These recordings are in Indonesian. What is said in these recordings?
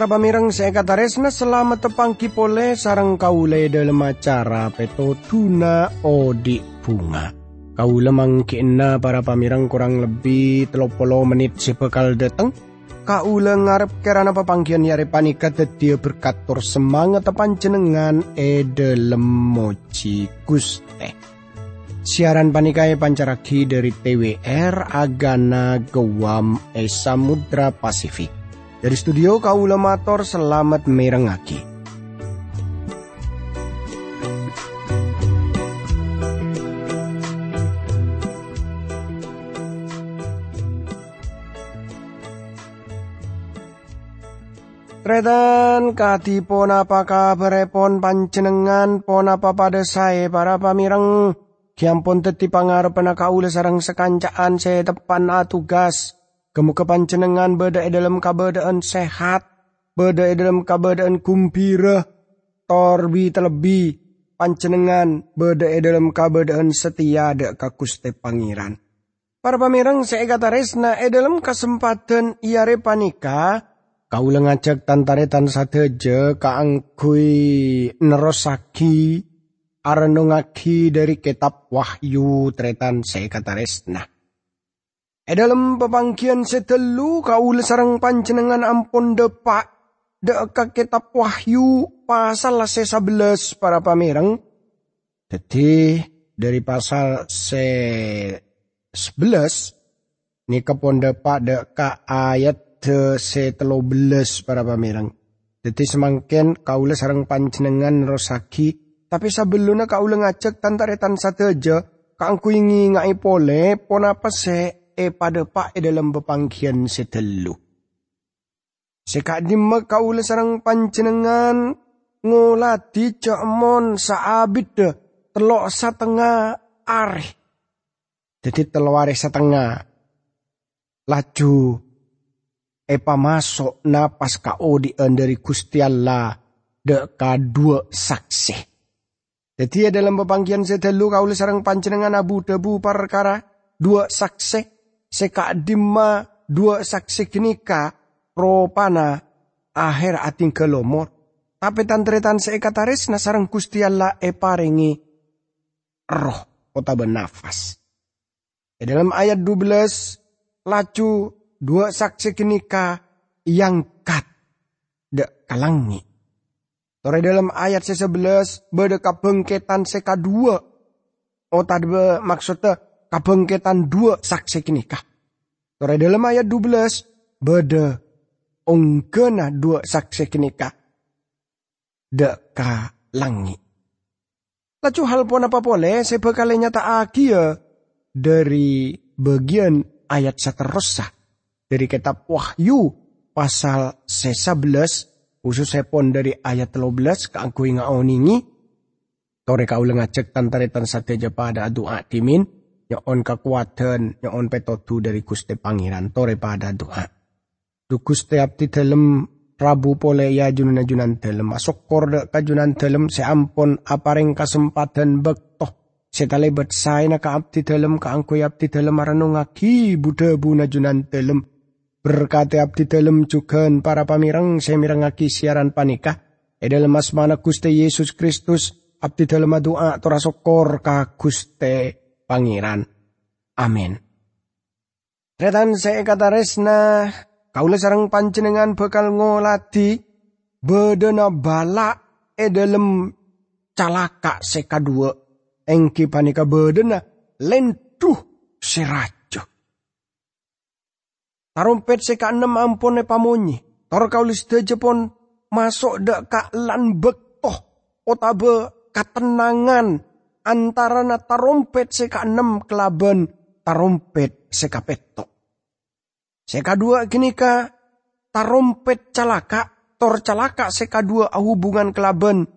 Para pamirang saya kata resna selamat tepang kipole sarang kaule dalam acara peto tuna odi bunga. Kaule mangkina para pamirang kurang lebih telopolo menit sepekal datang. Kaule ngarep kerana papangkian yare panika dia berkatur semangat tepan jenengan e dalam moci guste. Siaran panikai pancaraki dari TWR Agana Gewam E Samudra Pasifik. Dari studio Kaula Mator selamat merengaki. Tretan kati pon apa kabar pon pancenengan pon apa pada saya para pamireng Kiampun teti pangarep na kaula sarang sekancaan saya depan atugas. Kemu kepancenengan beda dalam kabadaan sehat. Beda dalam kabadaan kumpira. Torbi terlebih. Pancenengan beda dalam kabadaan setia de kakuste pangeran. Para pamirang saya kata resna e dalam kesempatan iare panika. Kau ngajak tantaretan sateje kaangkui nerosaki arenungaki dari kitab Wahyu tretan sekataresna. E dalam pepangkian setelu kau sarang pancenengan ampun depak deka kitab Wahyu pasal se 11 para pamerang. Jadi dari pasal se 11 ni kepon depak deka ayat se belas para pamerang. Jadi semangkin kau sarang pancenengan rosaki tapi sebelumnya kau ngajak tantaretan sateja, kang kuingi ngai pole pona pese e pada pak e dalam bepangkian setelu. Sekadima kau sarang pancenengan ngolati cemon saabit de telok setengah are. Jadi telware setengah. Laju epa masuk napas kau di dari Gusti Allah de kadua saksi. Jadi dalam pepanggian sedelu kau sarang panjenengan abu debu perkara dua saksi seka dima dua saksi kenika ropana akhir ating kelomor. Tapi tantretan seekataris nasarang kusti Allah e paringi roh kota benafas. E dalam ayat 12 lacu dua saksi kenika yang kat de kalangi Tore dalam ayat se-11 beda kabengketan seka dua. Tadi maksudnya kabengketan dua saksi kinikah. Tore dalam ayat 12 beda ongkena dua saksi kinikah. Deka langi. Lacu hal pun apa boleh saya bakal nyata ya dari bagian ayat seterusnya dari kitab Wahyu pasal 11 Khusus sepon dari ayat 13 ke angku inga oningi. Tore kau lengacek tantaretan sateja pada doa timin. Nyon kekuatan, nyon petotu dari kuste pangeran. Tore pada doa. Du kuste abdi dalam Rabu pole ya junan junan dalam. Masuk korde kajunan dalam seampun apareng kesempatan bektoh. Setalebat saya na ka abdi dalam ka angku abdi dalam aranungaki buda buna junan dalam Berkati abdi dalam juga para pamirang semirangaki siaran panikah. E dalam asmana Guste Yesus Kristus abdi dalam doa torasokor ka Guste Pangeran. Amin. Retan saya kata resna kaula sarang panjenengan bakal ngolati bedena bala e calaka seka dua engki panika bedena lentuh serat Tarompet se ka enam ampun e pamonyi. Tor kaulis pon masuk dak lan bektoh. Otabe katenangan antara na tarompet se ka enam kelaban tarompet se ka petok. Se dua kini ka tarompet calaka tor calaka se dua hubungan kelaban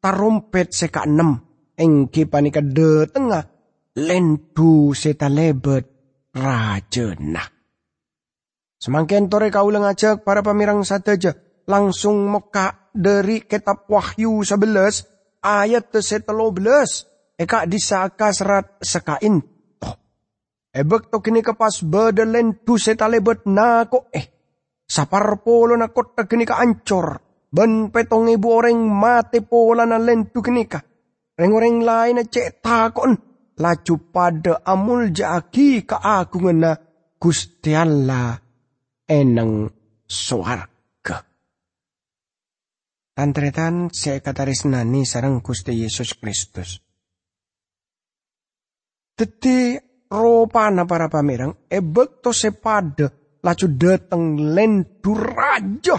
tarompet se ka enam. Engki panika de tengah lendu seta lebet rajena. Semakin tore kau ngajak para pamirang sateja langsung meka dari kitab Wahyu 11 ayat belas. Eka disaka serat sekain toh. Ebek to kini kepas bedelen tu setalebet nako eh. Sapar polo na kota genika ancor. Ben petong ibu orang mate pola na lentu genika. Reng-reng lain na cek takon. Laju pada amul jaki keagungan na Gusti Allah eneng suarga. Tantretan saya katarisnani sarang Gusti Yesus Kristus. Teti ropana para pamirang ebek to sepada laju dateng lendu raja.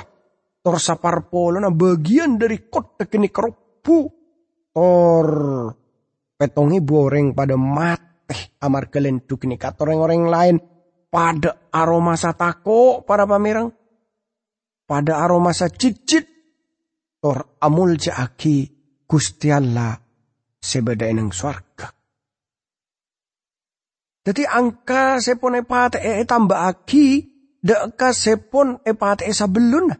Tor sapar polo na bagian dari kota kini kerupu tor petongi boreng pada mate amar kelendu kini katoreng orang lain pada aroma satako para pamirang. Pada aroma sa tor amul jaaki Gusti Allah sebeda eneng swarga jadi angka sepon epate e tambah aki, deka sepon epate e sabelun.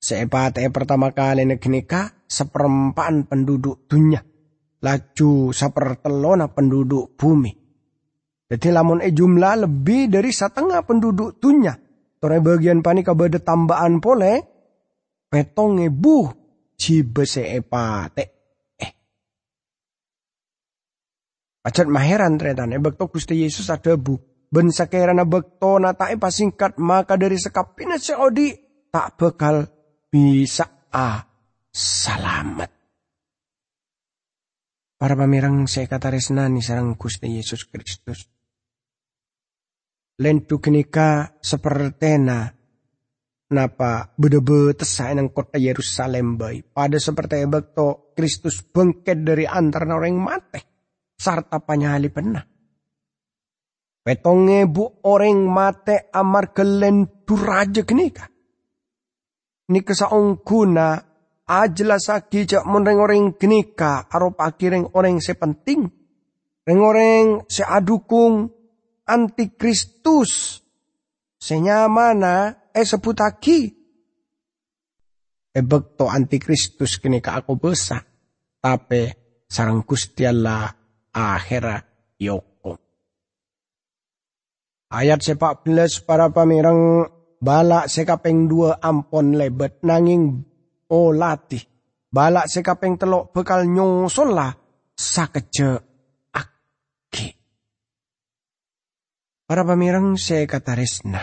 E pertama kali negnika seperempaan penduduk dunia. Laju sapertelona penduduk bumi. Jadi lamun e jumlah lebih dari setengah penduduk dunia. Tore bagian panik beda tambahan pole. Petong buh cibese epate Acat maheran tretan bekto Gusti Yesus ada bu. Ben sakirana bekto natai pasingkat maka dari sekapina seodi tak bekal bisa ah selamat. Para pamirang saya kata resnani sarang Gusti Yesus Kristus. Lentu kenika sepertena napa bede tesai nang kota Yerusalem bayi. Pada seperti bekto Kristus bengket dari antara orang mati sarta panyali pernah. Petonge bu orang mate amar kelen duraja kenika. Ni kesaong kuna ajla saki cak menreng orang kenika arop akireng orang sepenting. Reng orang seadukung antikristus. Senyamana eh seputaki. Ebek to antikristus kenika aku besar. Tapi sarang Gusti Allah akhira yoko. Ayat sepak belas para pamirang balak sekapeng dua ampon lebet nanging olati. Balak sekapeng telok bekal nyusul lah sakeje aki. Para pamirang sekatarisna.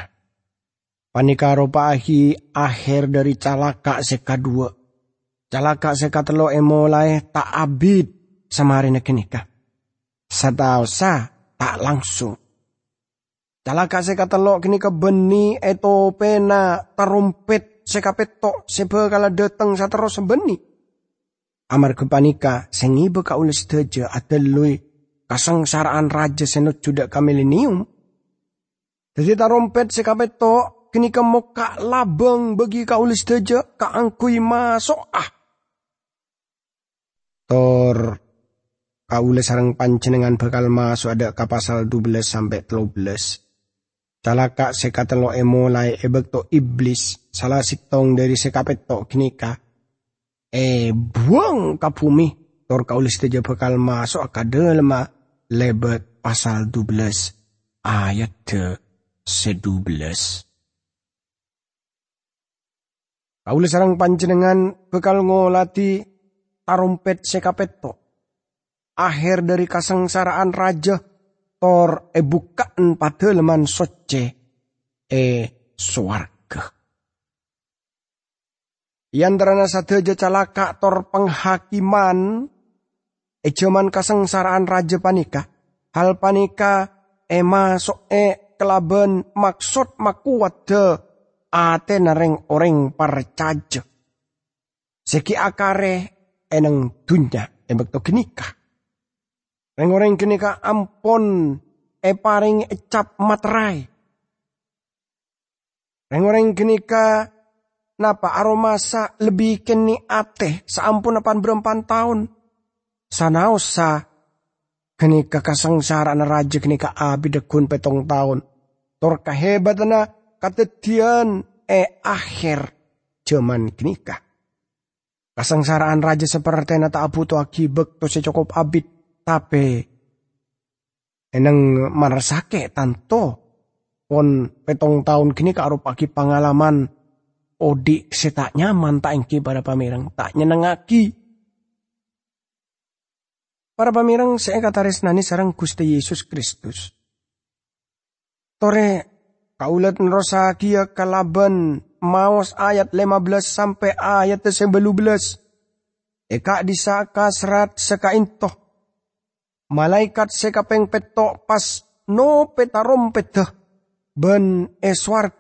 Panikaro pahi akhir dari calaka seka dua. Calaka seka telo emolai tak abid samarin kenikah sa tak langsung. Calaka seka telok kini kebeni eto pena tarumpet seka petok sebe kala dateng terus sebeni. Amar kepanika sengi beka ulis teja adelui kasengsaraan raja senut judak kamilenium. Jadi tarumpet seka petok kini kemuka labeng bagi kaulis teja kaangkui masuk ah. Tor kaule sarang panjenengan bakal masuk ada ke pasal 12 sampai 13. Calaka sekatelo emo lai ebekto iblis salah siktong dari sekapeto kinika. E buang ka bumi tor kaulis teja bakal masuk ke dalam lebet pasal 12 ayat ke se-12. Kaulis sarang panjenengan bakal ngolati tarumpet sekapeto akhir dari kasengsaraan raja tor e bukaan pada leman soce e suarga. Yandrana sadeja calaka tor penghakiman e jaman kasengsaraan raja panika. Hal panika e masuk e kelaben maksud makuat de ate nareng orang parcaja. Seki akare eneng dunya embek to genikah. Reng-reng kini ka ampon e paring ecap materai. Reng-reng kini ka napa aromasa lebih kini ate saampun apan berempan tahun. Sanausa kini ka kasangsara na raja kini ka abi dekun petong tahun. Tor kahebat na katetian e akhir zaman kini ka. Kasangsaraan raja seperti na taabuto akibek to secokop abit tapi enang marasake tanto. Pon petong tahun kini karo pagi pengalaman odi setak nyaman tak engki para pamirang tak nyenengaki para pamirang saya kata resnani sarang Gusti Yesus Kristus. Tore kaulat nerosa kia kalaban maos ayat 15 sampai ayat 19 eka disaka serat sekaintoh malaikat sekapeng petok pas no petarom petah ben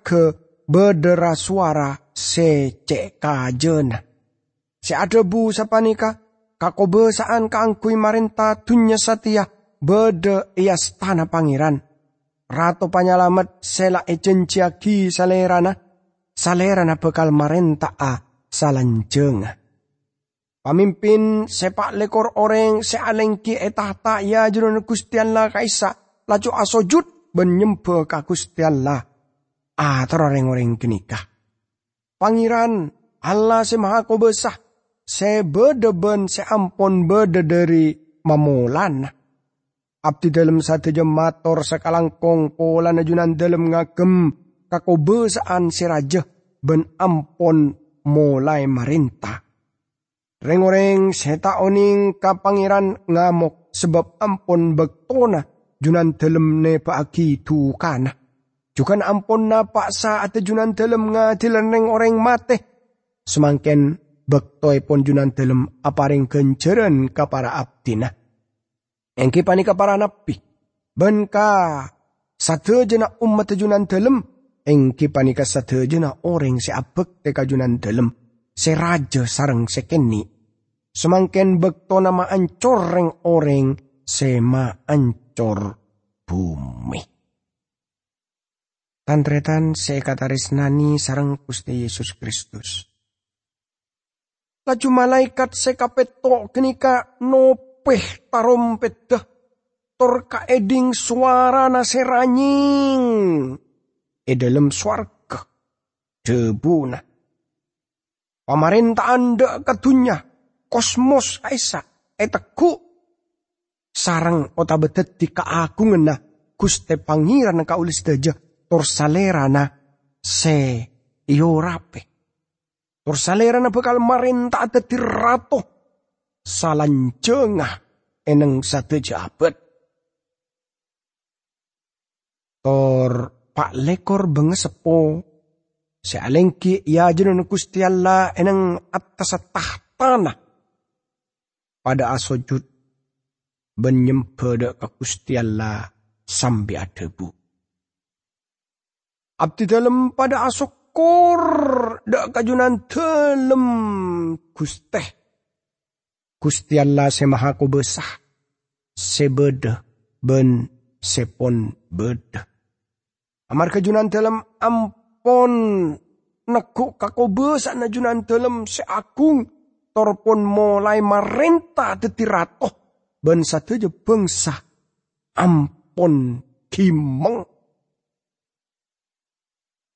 ke bedera suara cek kajena. Si ada bu sapanika, kakobe saan kaangkui marenta tunya satia bede ias tanah pangeran. Rato panyalamat sela ejenciaki salerana, salerana bekal marenta a salanjeng. Pamimpin sepak lekor orang sealengki etahta ya jurun kustian la kaisa, laju asojut benyempe ka Gusti Allah. Ah, orang-orang kenikah. Pangeran Allah si maha besah. Se bedeben se ampon bede dari mamulan. Abdi dalam satu jam mator sekalangkong pola najunan dalam ngagem kakobesaan si raja ben ampon mulai marintah. Reng-oreng seta oning ka pangeran ngamuk sebab ampon bektona junan dalam ne paagi tukana. Jukan ampun na paksa at junan dalam nga dileneng orang mate. Semangken bektoy pon junan dalam aparing kenceren ka para abdina. Engki pani ka para napi. Ben ka jena umat junan dalam. Engki pani ka satu jena orang si abek te junan dalam. Si raja sarang sekeni. Semangken bekto nama ancoreng orang sema ancor bumi. Tantretan sekataris nani sarang Gusti Yesus Kristus. Laju malaikat sekapeto kenika nopeh tarompet dah. Tor eding suara naseranying. E dalam swarga. Debuna. Pamarentah anda katunya. Kosmos kaisa. E teku sarang otabetet di kaagungan na kuste pangiran ka ulis daja torsalera na se rape. Torsalera na bakal marinta at tirato salanjengah eneng satu jabat. Tor pak lekor bengesepo se alengki ya jenon kusti Allah eneng atas tahtana pada asojud benyempeda ke Gusti Allah sampai adebu. Abdi dalam pada asokor dak kajunan dalam Gusteh. Gusti Allah semaha besah. Sebeda ben sepon beda. Amar kajunan dalam ampon nekuk kako besar najunan dalam seagung torpon mulai marenta detiratoh ben je bangsa ampon kimeng.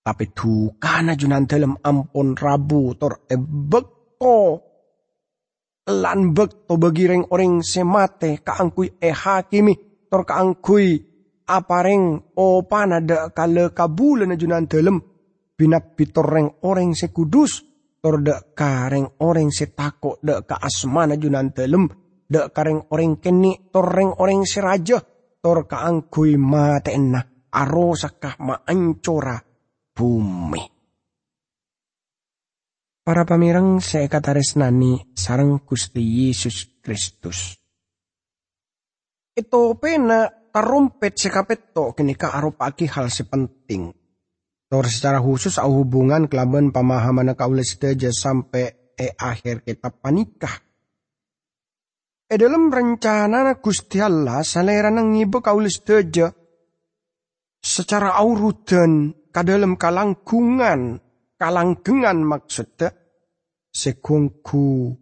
Tapi dukana junan dalam ampon rabu tor ebekto. Lan bekto bagi reng orang semate kaangkui e hakimi tor kaangkui apareng o panada kale kabulan junan dalam binap pitor reng orang sekudus tor dek kareng orang setako dek ka asmana junan dalam Dek kareng orang keni toreng orang seraja tor kaangkui matena aro sakah maancora bumi. Para pamirang saya kata resnani sarang Gusti Yesus Kristus. Ito pena tarumpet sekapeto kini ka pagi hal sepenting. Tor secara khusus au hubungan kelaban pemahaman kaulis deja sampai e akhir kita panikah E dalam rencana Gusti Allah salera nang ibu kaulis deja secara aurudan dalam kalangkungan kalanggengan maksudnya sekungku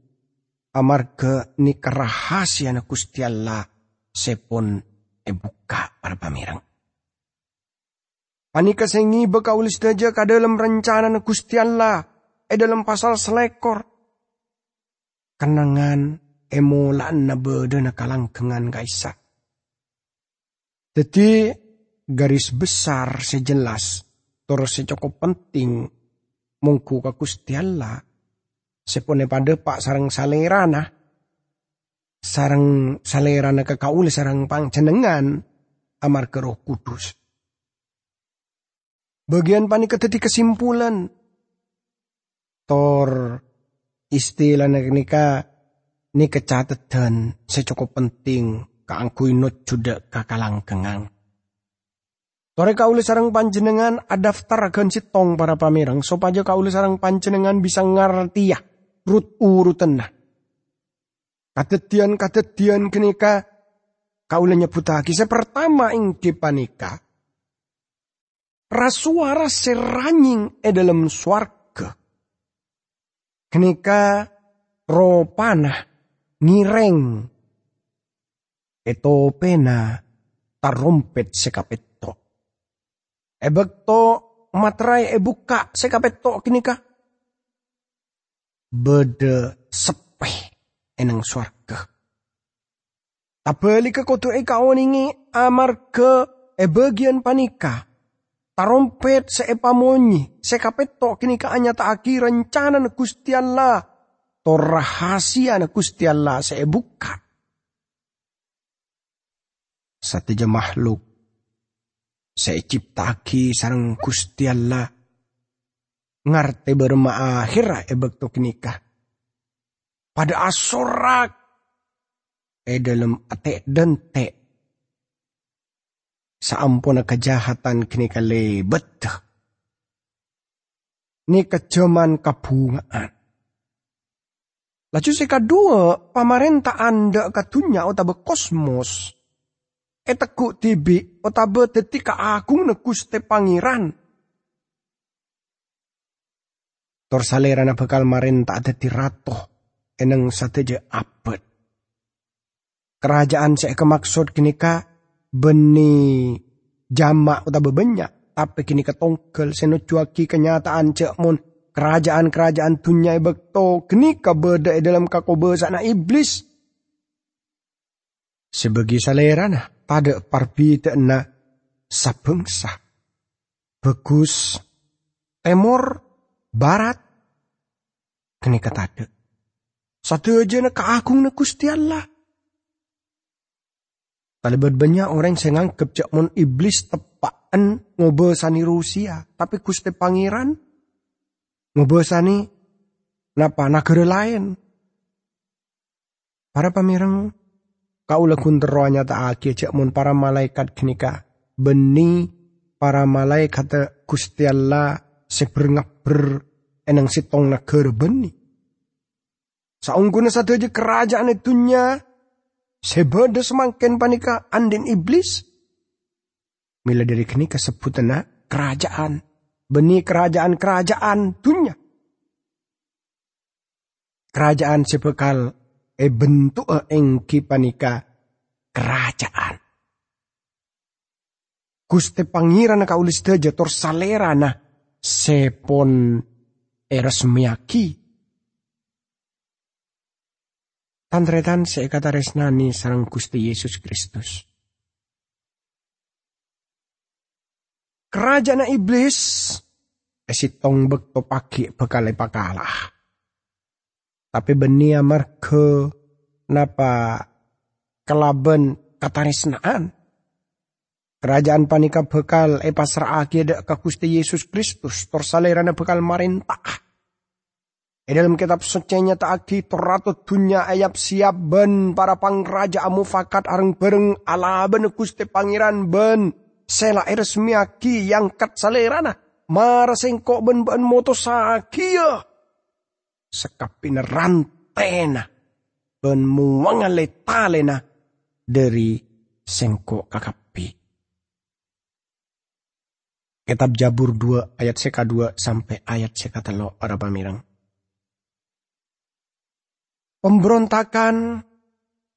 amarga ni kerahasia na Gusti Allah sepon e buka para pamirang. Panika sengi bekaulis daja dalam rencana na Gusti Allah. E dalam pasal selekor. Kenangan emulaan na na kalangkengan kaisa. Jadi garis besar sejelas terus cukup penting mungku ke Gusti Allah. Sepone pada pak sarang salerana. Sarang salerana ke kaule sarang pangcenengan. Amar ke roh kudus bagian panik keteti kesimpulan tor istilah nika ni kecatatan secukup penting kaangkui not juga kakalang kengang Tore kaule sarang panjenengan adaftar akan tong para pamerang supaya kaule sarang panjenengan bisa ngerti ya rut urutan nah. Kadetian-kadetian kenika kaule nyebutaki. Saya pertama ing panika. Rasuara seranying e dalam swarga. Kenika ropana ngireng. Eto pena tarompet sekapet Ebek to matrai e buka sekapet to kini ka. Bede sepeh enang swarga. Tabali ke koto e kaoningi amar ke e bagian panika. Tarompet se epamonyi sekapet to kini ka anya aki rencana na Gusti Allah. To rahasia na Gusti Allah se buka. Satu makhluk saya ciptaki sarang Gusti Allah ngarte berma akhir e bekto nikah. Pada asorak e dalam ate dan te. Saampun kejahatan kini lebet. Ni kejaman kabungaan. Laju kedua, pamarentah anda katunya otabe kosmos eteku tibi otabe detika agung ne Guste Pangeran. Tor na bakal marin tak ada tirato eneng sateja abad. Kerajaan saya kemaksud kini ka beni jamak utabe banyak tapi kini ketongkel senucuaki kenyataan cek mun kerajaan-kerajaan dunia bekto kini ka beda dalam kakobe sana iblis. Sebagi salerana pada parbida na sa bangsa. Bagus, timur, barat, kini kata Satu aja na kaagung na Gusti Allah. Talibat banyak orang yang nganggep cak mon iblis tepaan ngobosani Rusia. Tapi Gusti Pangeran ngobosani napa negara lain. Para pamirang Kaula kunteroanya aki cek mun para malaikat kenika beni para malaikat Gusti Allah seberngabber enang sitong nager beni. Saungguna satu aja kerajaan itunya sebeda semakin panika andin iblis. Mila dari kenika sebutana kerajaan. Beni kerajaan-kerajaan dunia. Kerajaan sebekal e bentuk e engki panika kerajaan. Guste pangiran kaulis teja tor salerana sepon eresmiaki. Se kata resnani sarang Gusti Yesus Kristus. Kerajaan iblis esitong bekto paki bekale pakalah. Tapi benia marke napa kelaben katarisnaan. Kerajaan panika bekal e pasrah akhir ke Gusti Yesus Kristus. Torsalerana bekal marintah. E dalam kitab sucinya aki toratu dunya ayap siap ben para pangraja fakat areng bereng ala ben Gusti Pangeran ben sela resmiaki yang kat salerana. Mara sengkok ben ben moto sakia sekapin rantena ben muangale talena dari sengko kakapi. Kitab Jabur 2 ayat seka 2 sampai ayat seka telo para pamirang. Pemberontakan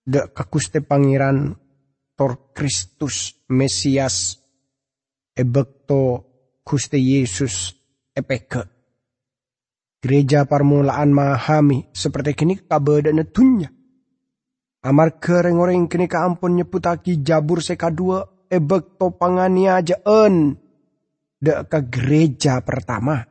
de kakuste pangeran tor Kristus Mesias ebekto kuste Yesus epeke Gereja permulaan mahami seperti kini kabeda netunya. Amar kereng orang kini ampun nyeputaki jabur seka dua ebek to panganiajaan dek ke gereja pertama.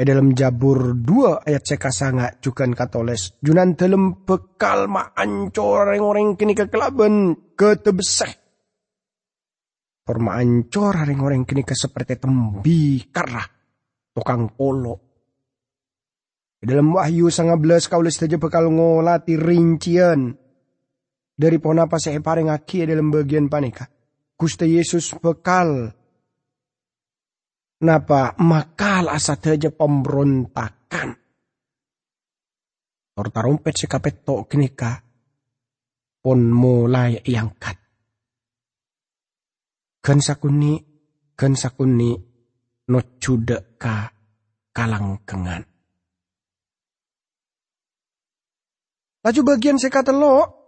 E dalam Jabur 2 ayat seka sanga cukan katoles. Junan dalam bekal ma ancor orang-orang kini kekelaban ketebeseh. Forma ancor orang-orang kini ke seperti tembi karah tukang polo. E dalam Wahyu sanga belas kaulis saja bekal ngolati rincian. Dari pon apa saya paring aki dalam bagian panika Gusti Yesus bekal. Napa makal asa teja pemberontakan. Tor tarumpet si kapet to kenika pon mulai iangkat. Kan sakuni, kan sakuni no cude ka kalang kengan. Laju bagian sekata lo,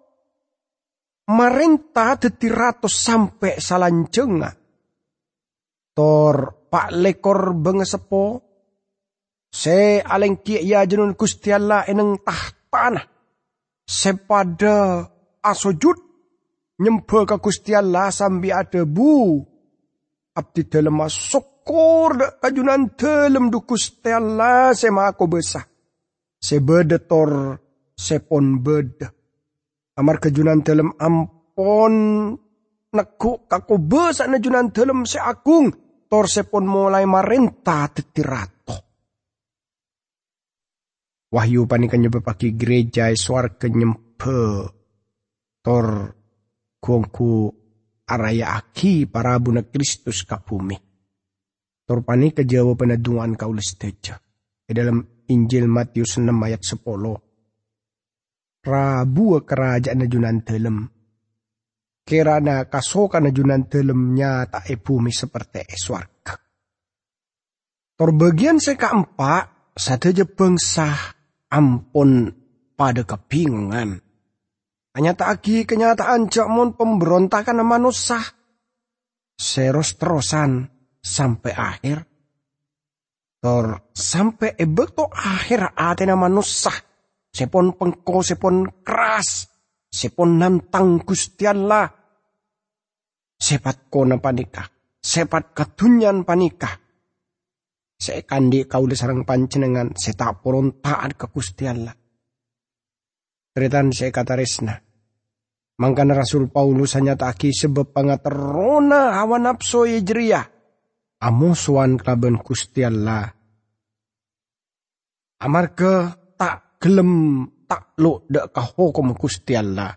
Marenta dadi ratus sampai salanjenga. Tor pak lekor bengesepo. Se aleng kia ya jenun Gusti Allah eneng tahtana. Sepada asojud nyembah ke Gusti Allah sambil ada bu. Abdi dalam syukur kajunan dalam du Gusti Allah sema aku besah. Tor sepon beda Amar kejunan dalam ampon nekuk kaku besak nejunan dalam se agung tor sepon mulai marenta tetirato. Wahyu panikan pagi gereja suar kenyempe tor kuangku araya aki para buna Kristus kapumi. Tor panik kejawaban penadungan kaulis teja. Dalam Injil Matius 6 ayat 10 Rabu kerajaan najunan dalam. Kirana kasokan najunan dalamnya tak e bumi seperti eswarga. Tor bagian saya keempat, saja bangsa ampun pada kebingungan. Hanya tak lagi kenyataan jamon pemberontakan manusia. Seros terusan sampai akhir. Tor sampai ebek to akhir atena manusia sepon pengko sepon keras, sepon nantang Gusti Allah. Sepat kona panika, sepat katunyan panika. Sekandi kau sarang pancenengan, setak poron taat ke Gusti Allah. Teritan saya kata resna. Mangkan Rasul Paulus hanya taki sebab pangaterona hawa nafsu ijriya. Amusuan kelaban Gusti Allah. Amarga gelem takluk dak hukum Gusti Allah.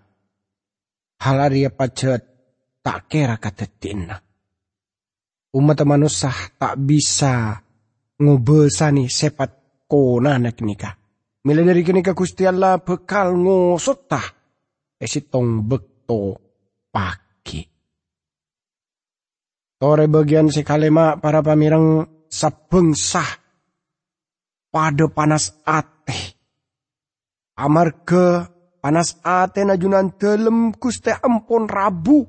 Halaria pacet tak kira kata tina. Umat manusia tak bisa ngobesani sepat kona nak nikah. Mila dari kini ke Gusti Allah bekal ngosotah. Esitong bekto pagi. Tore bagian sekalema para pamirang sabengsah pada panas ateh Amarga panas ate najunan dalam kuste ampun rabu.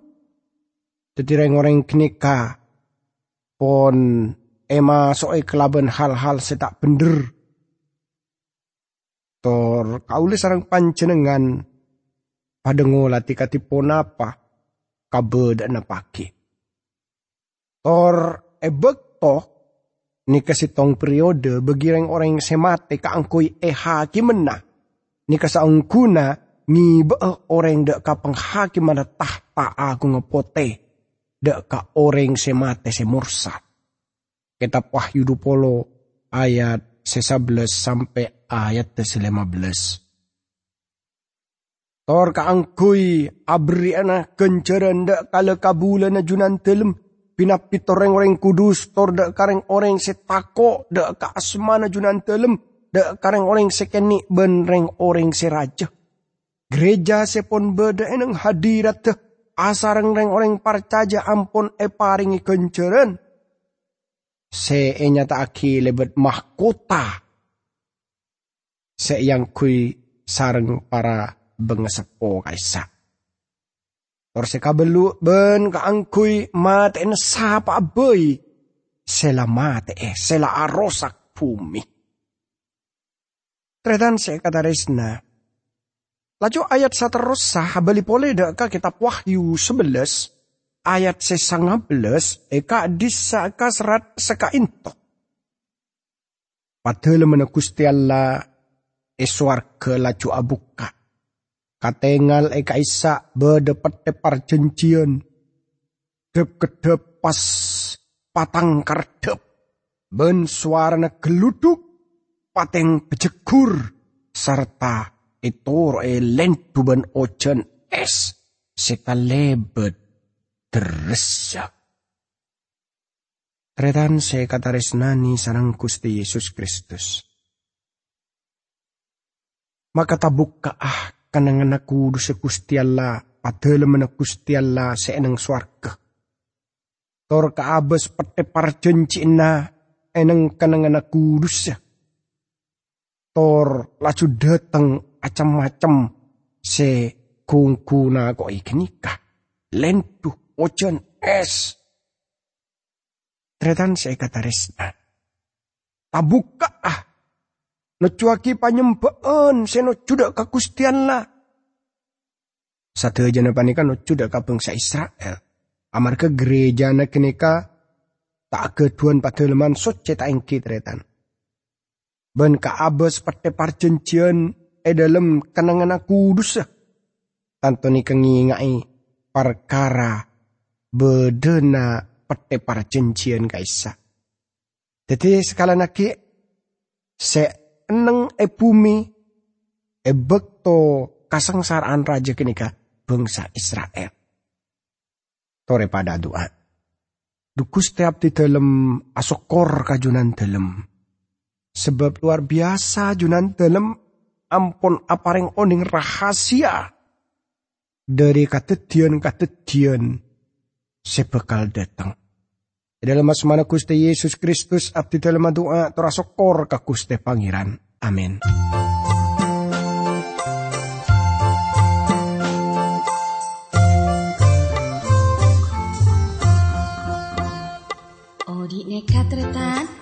Jadi orang kenika pon ema soe kelaban hal-hal setak bener. Tor kaulis sarang pancenengan pada ngolati katipon apa kabe dan napaki. Tor ebek toh ni kasitong periode bagi orang-orang semate kaangkui eha kimenah ni kasaungkuna ni orang dak ka penghakim mana tahta aku ngepote dak ka orang semate semursat. Kitab Wahyu Dupolo ayat 11 sampai ayat 15. Tor kaangkui abri ana kenceran dak kala kabulan junan telem pinapit orang-orang kudus tor dak kareng orang setako dak ka asmana junan telem da kareng orang sekeni ben reng orang seraja. Gereja sepon beda eneng hadirat te asareng reng orang parcaja ampun e paringi kenceren. Se enya ta aki lebet mahkota. Se yang kui sareng para bengesepo kaisa. Tor kabelu ben kaangkui mate en sapa boy. Sela mate eh, sela arosak bumi. Tretan se kata resna. Laju ayat saterusah bali pole ka kitab Wahyu 11 ayat sesanga belas eka disa ka serat seka into. Padahal mana Gusti Allah eswarga laju abuka. Katengal eka isa bedepet tepar jencian. Dep kedep pas patang kardep. Ben suarana geluduk pateng bejegur serta itur e lentuban ocean es sekalebet teresyak. Tretan se kataresnani sarang Gusti Yesus Kristus. Maka tabuk ah kanangan aku dusa Gusti Allah padahal mana Gusti Allah seenang swarga. Tor kaabes pete parjencina eneng kanangan aku dusa. Tor laju datang macam-macam se kungkuna ko iknika. Lentu ocean es. Tretan se kataresna. Tabuka ah. Necuaki panyembaan se no judak kakustian lah. Satu aja panika no judak ka bangsa Israel. Amarga gereja na kenika tak keduan padeleman soce tak engki tretan. Ben kaabes pate parjencian e dalam kenangan kudus tanto ni kengingai perkara bedena pete para cencian kaisa. Jadi sekali lagi se eneng e bumi e bekto kasengsaraan raja kenika bangsa Israel. Tore pada doa. Dukus setiap di dalam asokor kajunan dalam. Sebab luar biasa junan dalam ampun apareng oning rahasia dari katedian-katedian sebekal datang. Dalam asmana Gusti Yesus Kristus abdi dalam doa terasokor ke Gusti Pangeran. Amin. Odi nekat retan